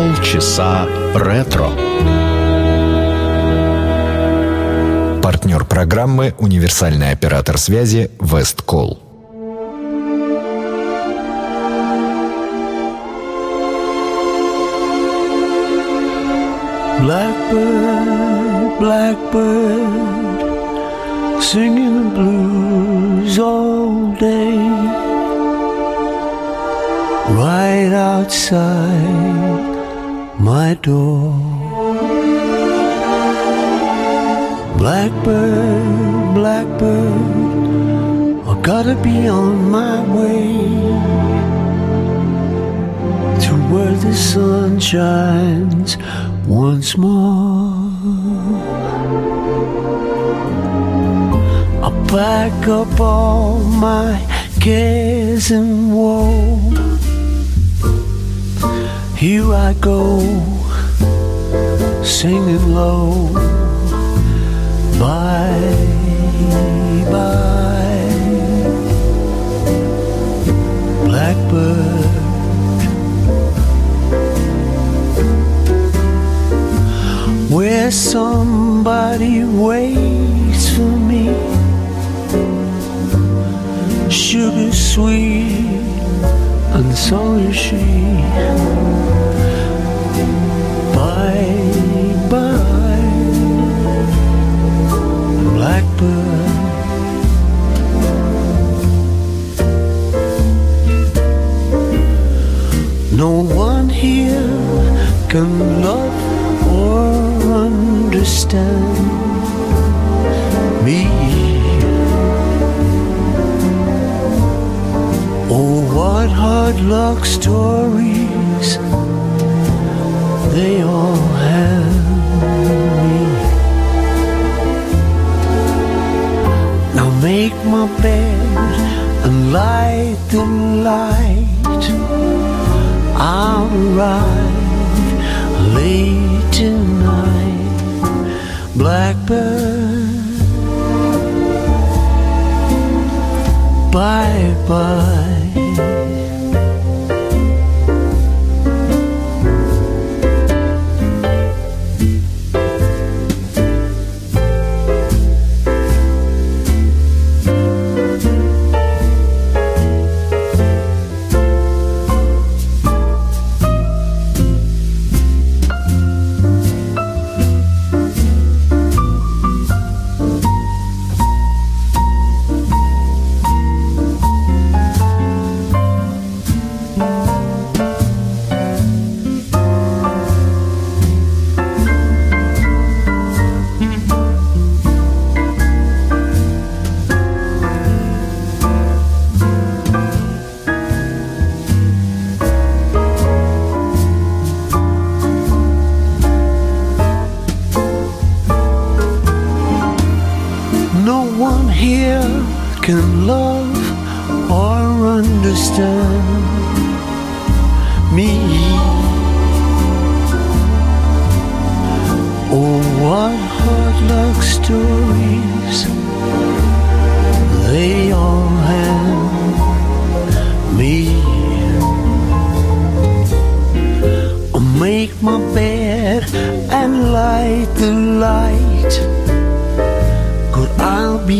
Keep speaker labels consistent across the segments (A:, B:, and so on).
A: Полчаса ретро.
B: Партнер программы «Универсальный оператор связи Весткол».
C: Blackbird, blackbird, singing the blues all day. Right outside my door. Blackbird, blackbird, I gotta be on my way to where the sun shines once more. I pack up all my cares and woe. Here I go, singing low. Bye, bye, blackbird. where somebody waits for me. Sugar sweet, and so is she. Bye, blackbird. No one here can love or understand me. Oh, what hard luck stories they all have me. Now make my bed and light the light. I'll arrive late tonight, Blackbird. Bye bye.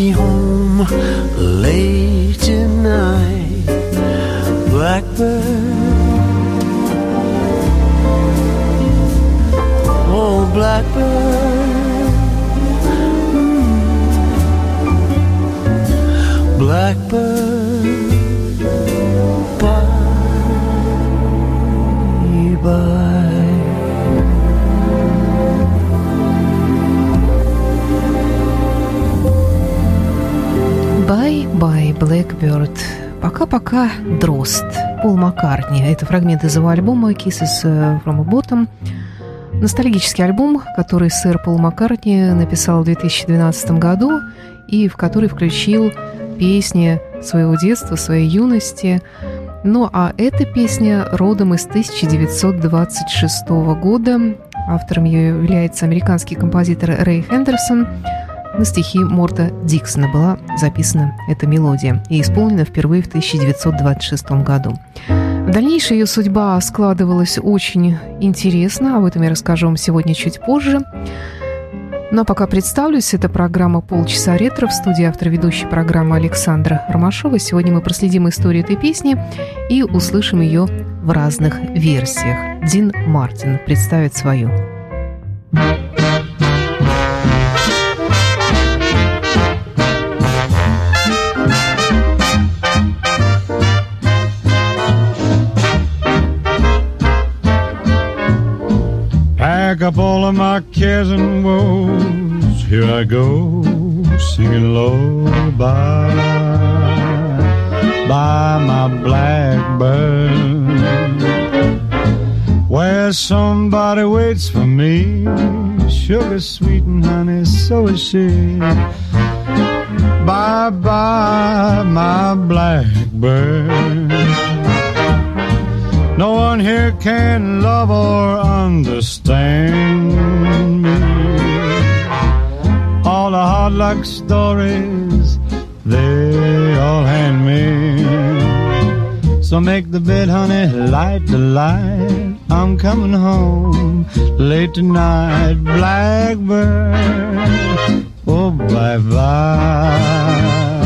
C: home late tonight. Blackbird Blackbird.
D: Пока-пока, Дрозд. Пол Маккартни. Это фрагмент из его альбома Kisses from a Bottom. Ностальгический альбом, который сэр Пол Маккартни написал в 2012 году и в который включил песни своего детства, своей юности. Ну а эта песня родом из 1926 года. Автором ее является американский композитор Рэй Хендерсон. На стихи Морта Диксона была записана эта мелодия и исполнена впервые в 1926 году. Дальнейшая ее судьба складывалась очень интересно, об этом я расскажу вам сегодня чуть позже. Ну а пока представлюсь, это программа «Полчаса ретро» в студии автор ведущей программы Александра Ромашова. Сегодня мы проследим историю этой песни и услышим ее в разных версиях. Дин Мартин представит свою.
E: Pack up all of my cares and woes. Here I go, singing low by, by my blackbird. Where somebody waits for me, sugar sweet and honey, so is she. Bye bye, my blackbird. No one here can love or understand me. All the hard luck stories, they all hand me. So make the bed, honey, light the light. I'm coming home late tonight, blackbird. Oh, bye bye.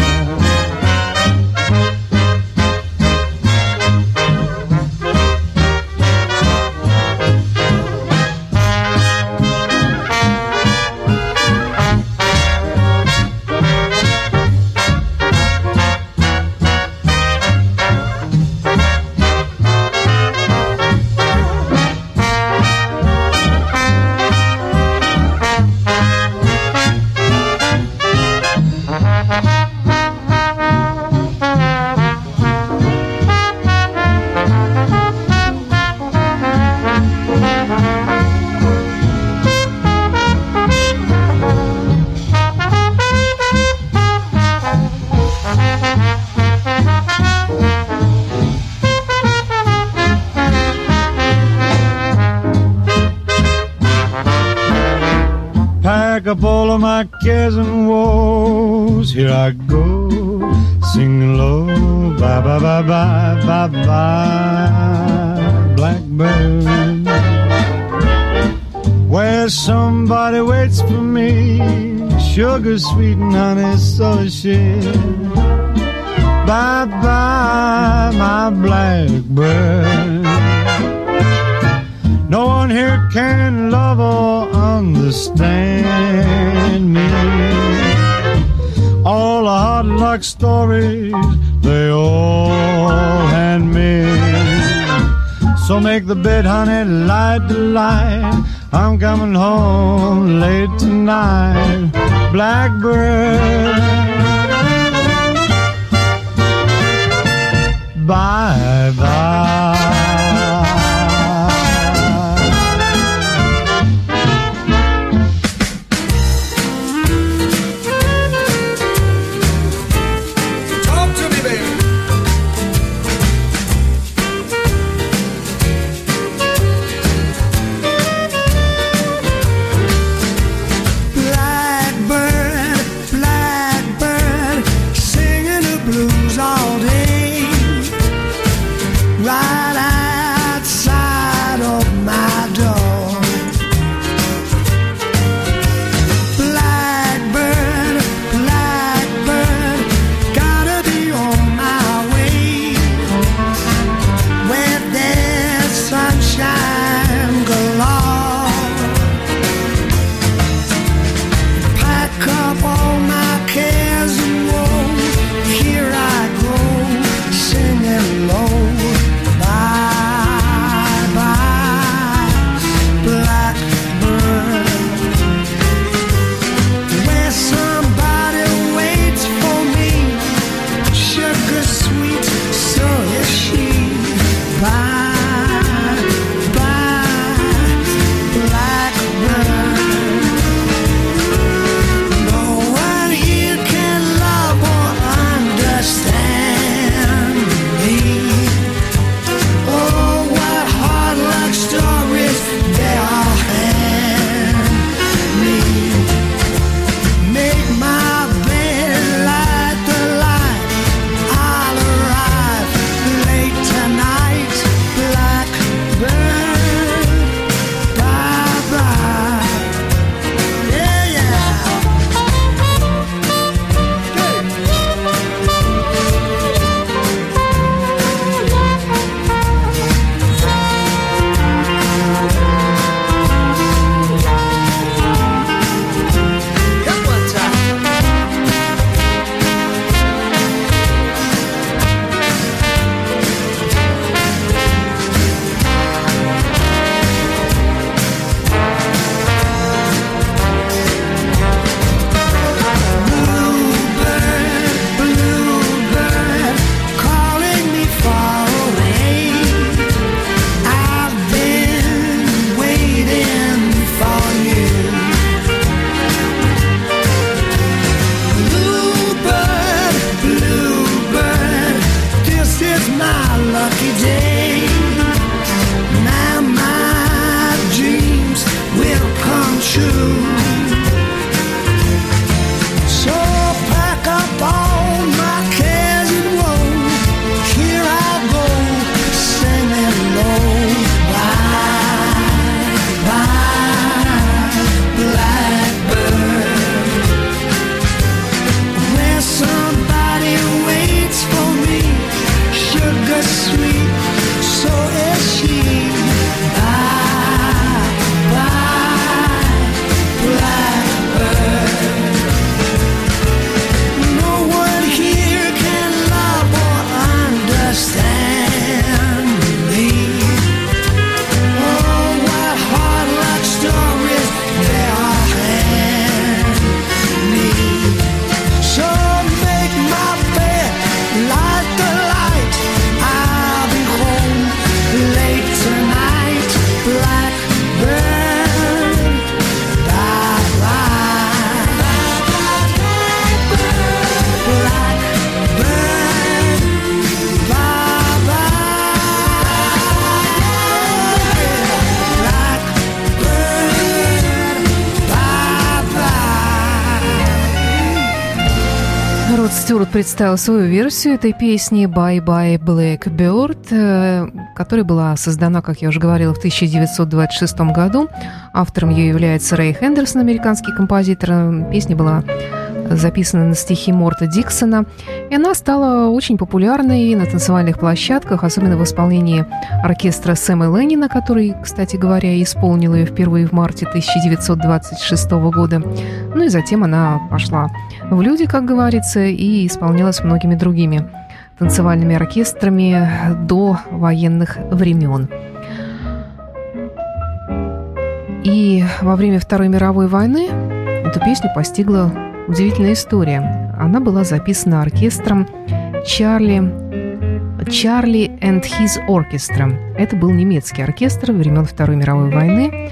E: Luck stories, they all hand me. So make the bed, honey, light the light. I'm coming home late tonight, Blackbird. Bye bye.
D: Представил свою версию этой песни «Bye Bye Blackbird», э, которая была создана, как я уже говорила, в 1926 году. Автором ее является Рэй Хендерсон, американский композитор. Песня была записана на стихи Морта Диксона. И она стала очень популярной на танцевальных площадках, особенно в исполнении оркестра Сэма Леннина, который, кстати говоря, исполнил ее впервые в марте 1926 года. Ну и затем она пошла в люди, как говорится, и исполнялась многими другими танцевальными оркестрами до военных времен. И во время Второй мировой войны эту песню постигла удивительная история. Она была записана оркестром Чарли Чарли and His Orchestra. Это был немецкий оркестр времен Второй мировой войны,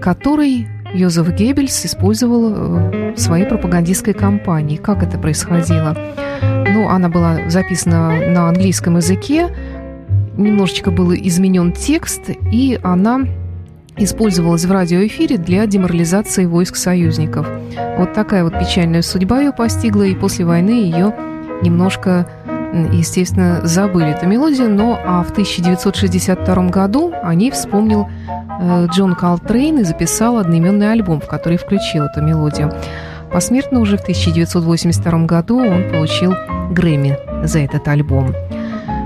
D: который Йозеф Геббельс использовал э, в своей пропагандистской кампании. Как это происходило? Ну, она была записана на английском языке, немножечко был изменен текст, и она использовалась в радиоэфире для деморализации войск союзников. Вот такая вот печальная судьба ее постигла, и после войны ее немножко, естественно, забыли эту мелодию, но а в 1962 году о ней вспомнил э, Джон Колтрейн и записал одноименный альбом, в который включил эту мелодию. Посмертно уже в 1982 году он получил Грэмми за этот альбом.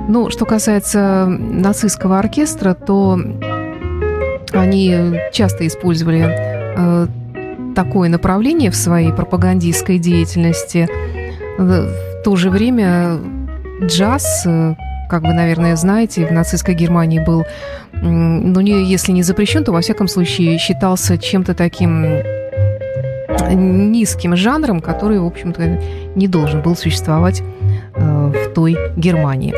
D: Ну, что касается нацистского оркестра, то они часто использовали э, такое направление в своей пропагандистской деятельности. В то же время джаз, э, как вы, наверное, знаете, в нацистской Германии был, ну, не, если не запрещен, то, во всяком случае, считался чем-то таким низким жанром, который, в общем-то, не должен был существовать э, в той Германии.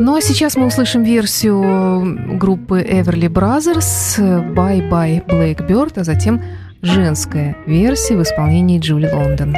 D: Ну а сейчас мы услышим версию группы Everly Brothers «Bye Bye Blackbird», а затем женская версия в исполнении Джули Лондон.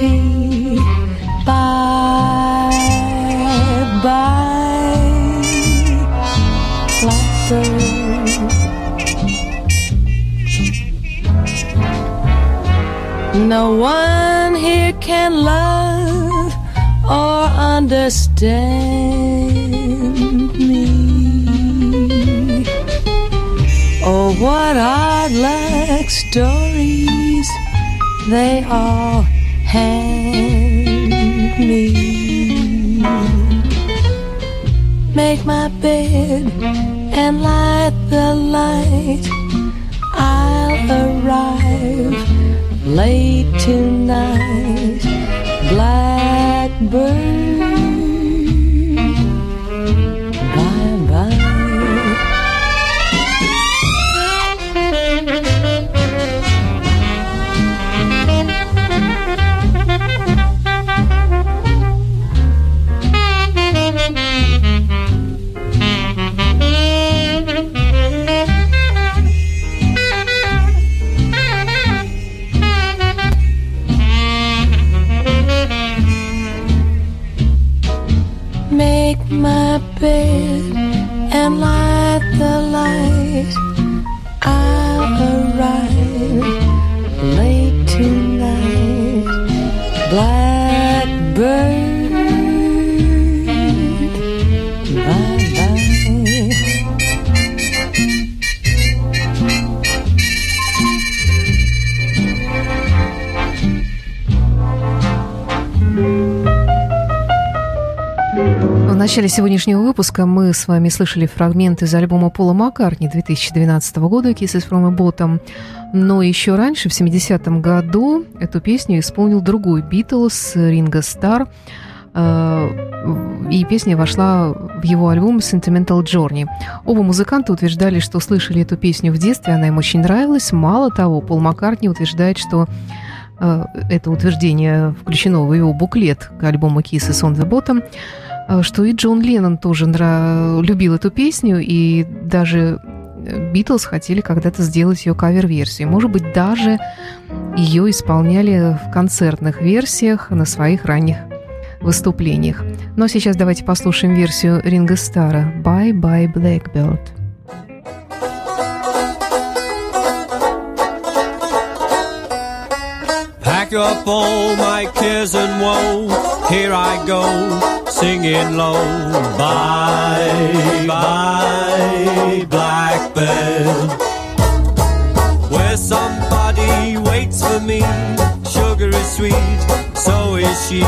F: He. Bye, bye, blackbird. No one here can love or understand me. Oh, what odd like stories they all hand me. Make my bed and light the light. I'll arrive late tonight. Blackbird,
D: сегодняшнего выпуска мы с вами слышали фрагмент из альбома Пола Маккартни 2012 года «Kisses from a Bottom». Но еще раньше, в 70-м году, эту песню исполнил другой Битлз, Ринго Стар. э, И песня вошла в его альбом Sentimental Journey. Оба музыканта утверждали, что слышали эту песню в детстве, она им очень нравилась. Мало того, Пол Маккартни утверждает, что э, это утверждение включено в его буклет к альбому Kisses on the Bottom, что и Джон Леннон тоже нра- любил эту песню, и даже э, Битлз хотели когда-то сделать ее кавер-версию. Может быть, даже ее исполняли в концертных версиях на своих ранних выступлениях. Но сейчас давайте послушаем версию Ринга Стара «Bye Bye Blackbird».
G: Pack up all my cares and woe. Here I go, singing low. Bye, bye, blackbird. Where somebody waits for me. Sugar is sweet, so is she.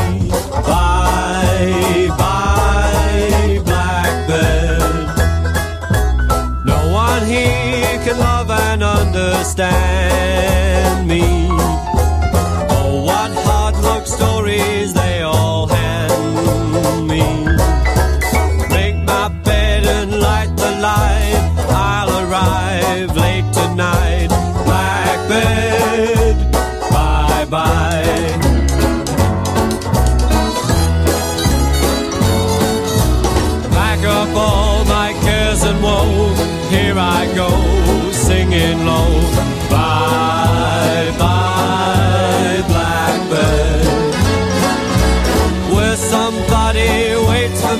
G: Bye, bye, blackbird. No one here can love and understand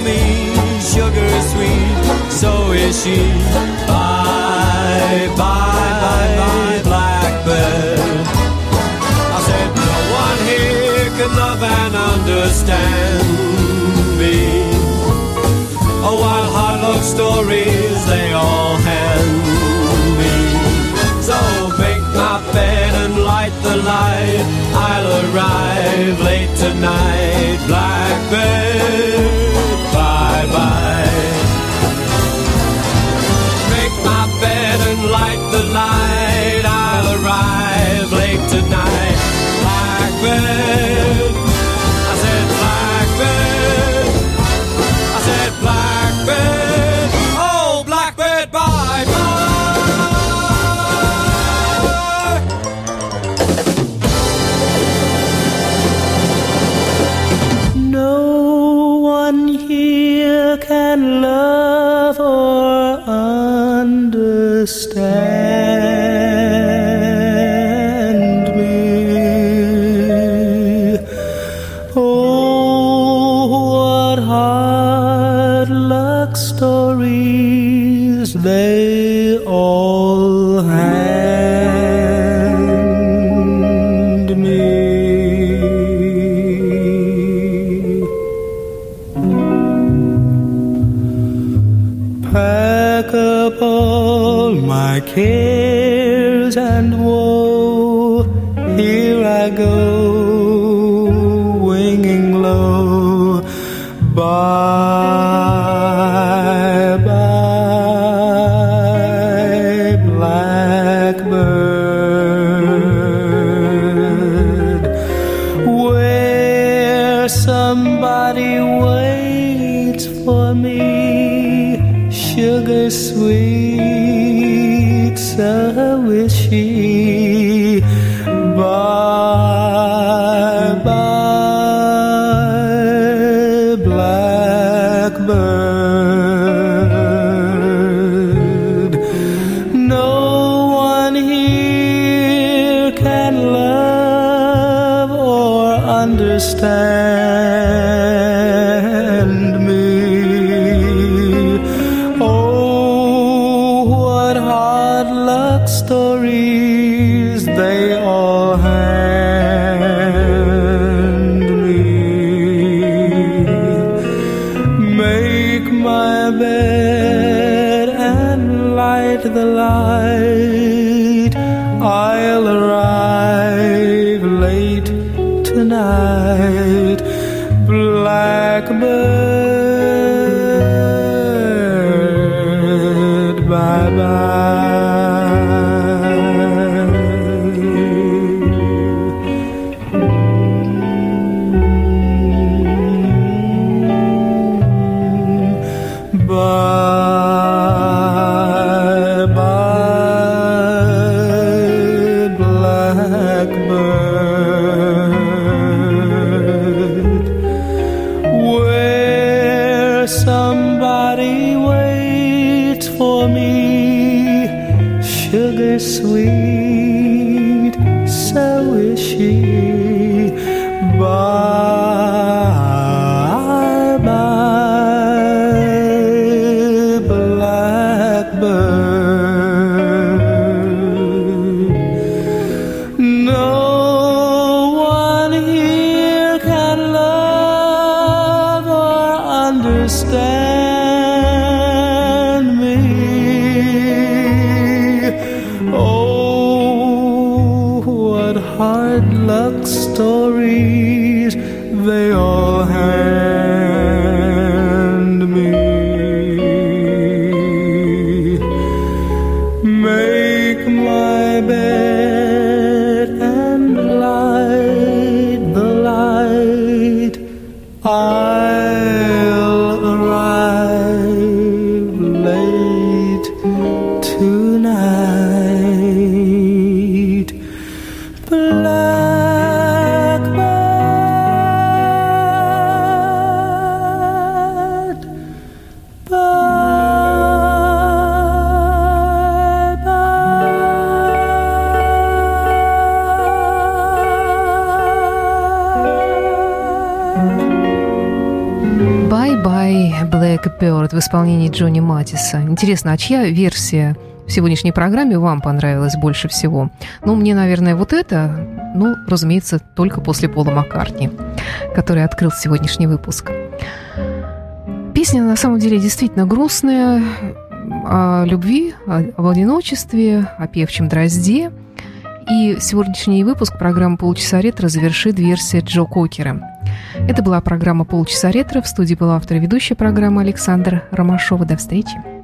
G: me, sugar sweet, so is she. Bye, bye, bye, bye, blackbird. I said, no one here can love and understand me. Oh, while hard stories they all hand me. So make my bed and light the light. I'll arrive late tonight. Blackbird,
H: regret stories they all blackbird. No one here can love or understand
D: исполнении Джонни Матиса. Интересно, а чья версия в сегодняшней программе вам понравилась больше всего? Ну, мне, наверное, вот это, ну, разумеется, только после Пола Маккартни, который открыл сегодняшний выпуск. Песня на самом деле действительно грустная, о любви, о- одиночестве, о певчем дрозде. И сегодняшний выпуск программы «Полчаса ретро» завершит версия Джо Кокера. Это была программа «Полчаса ретро». В студии была автор и ведущая программы Александр Ромашова. До встречи.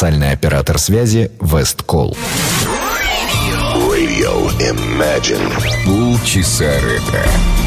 B: «Универсальный оператор связи Весткол».
I: Radio Imagine.
J: Полчаса ретро.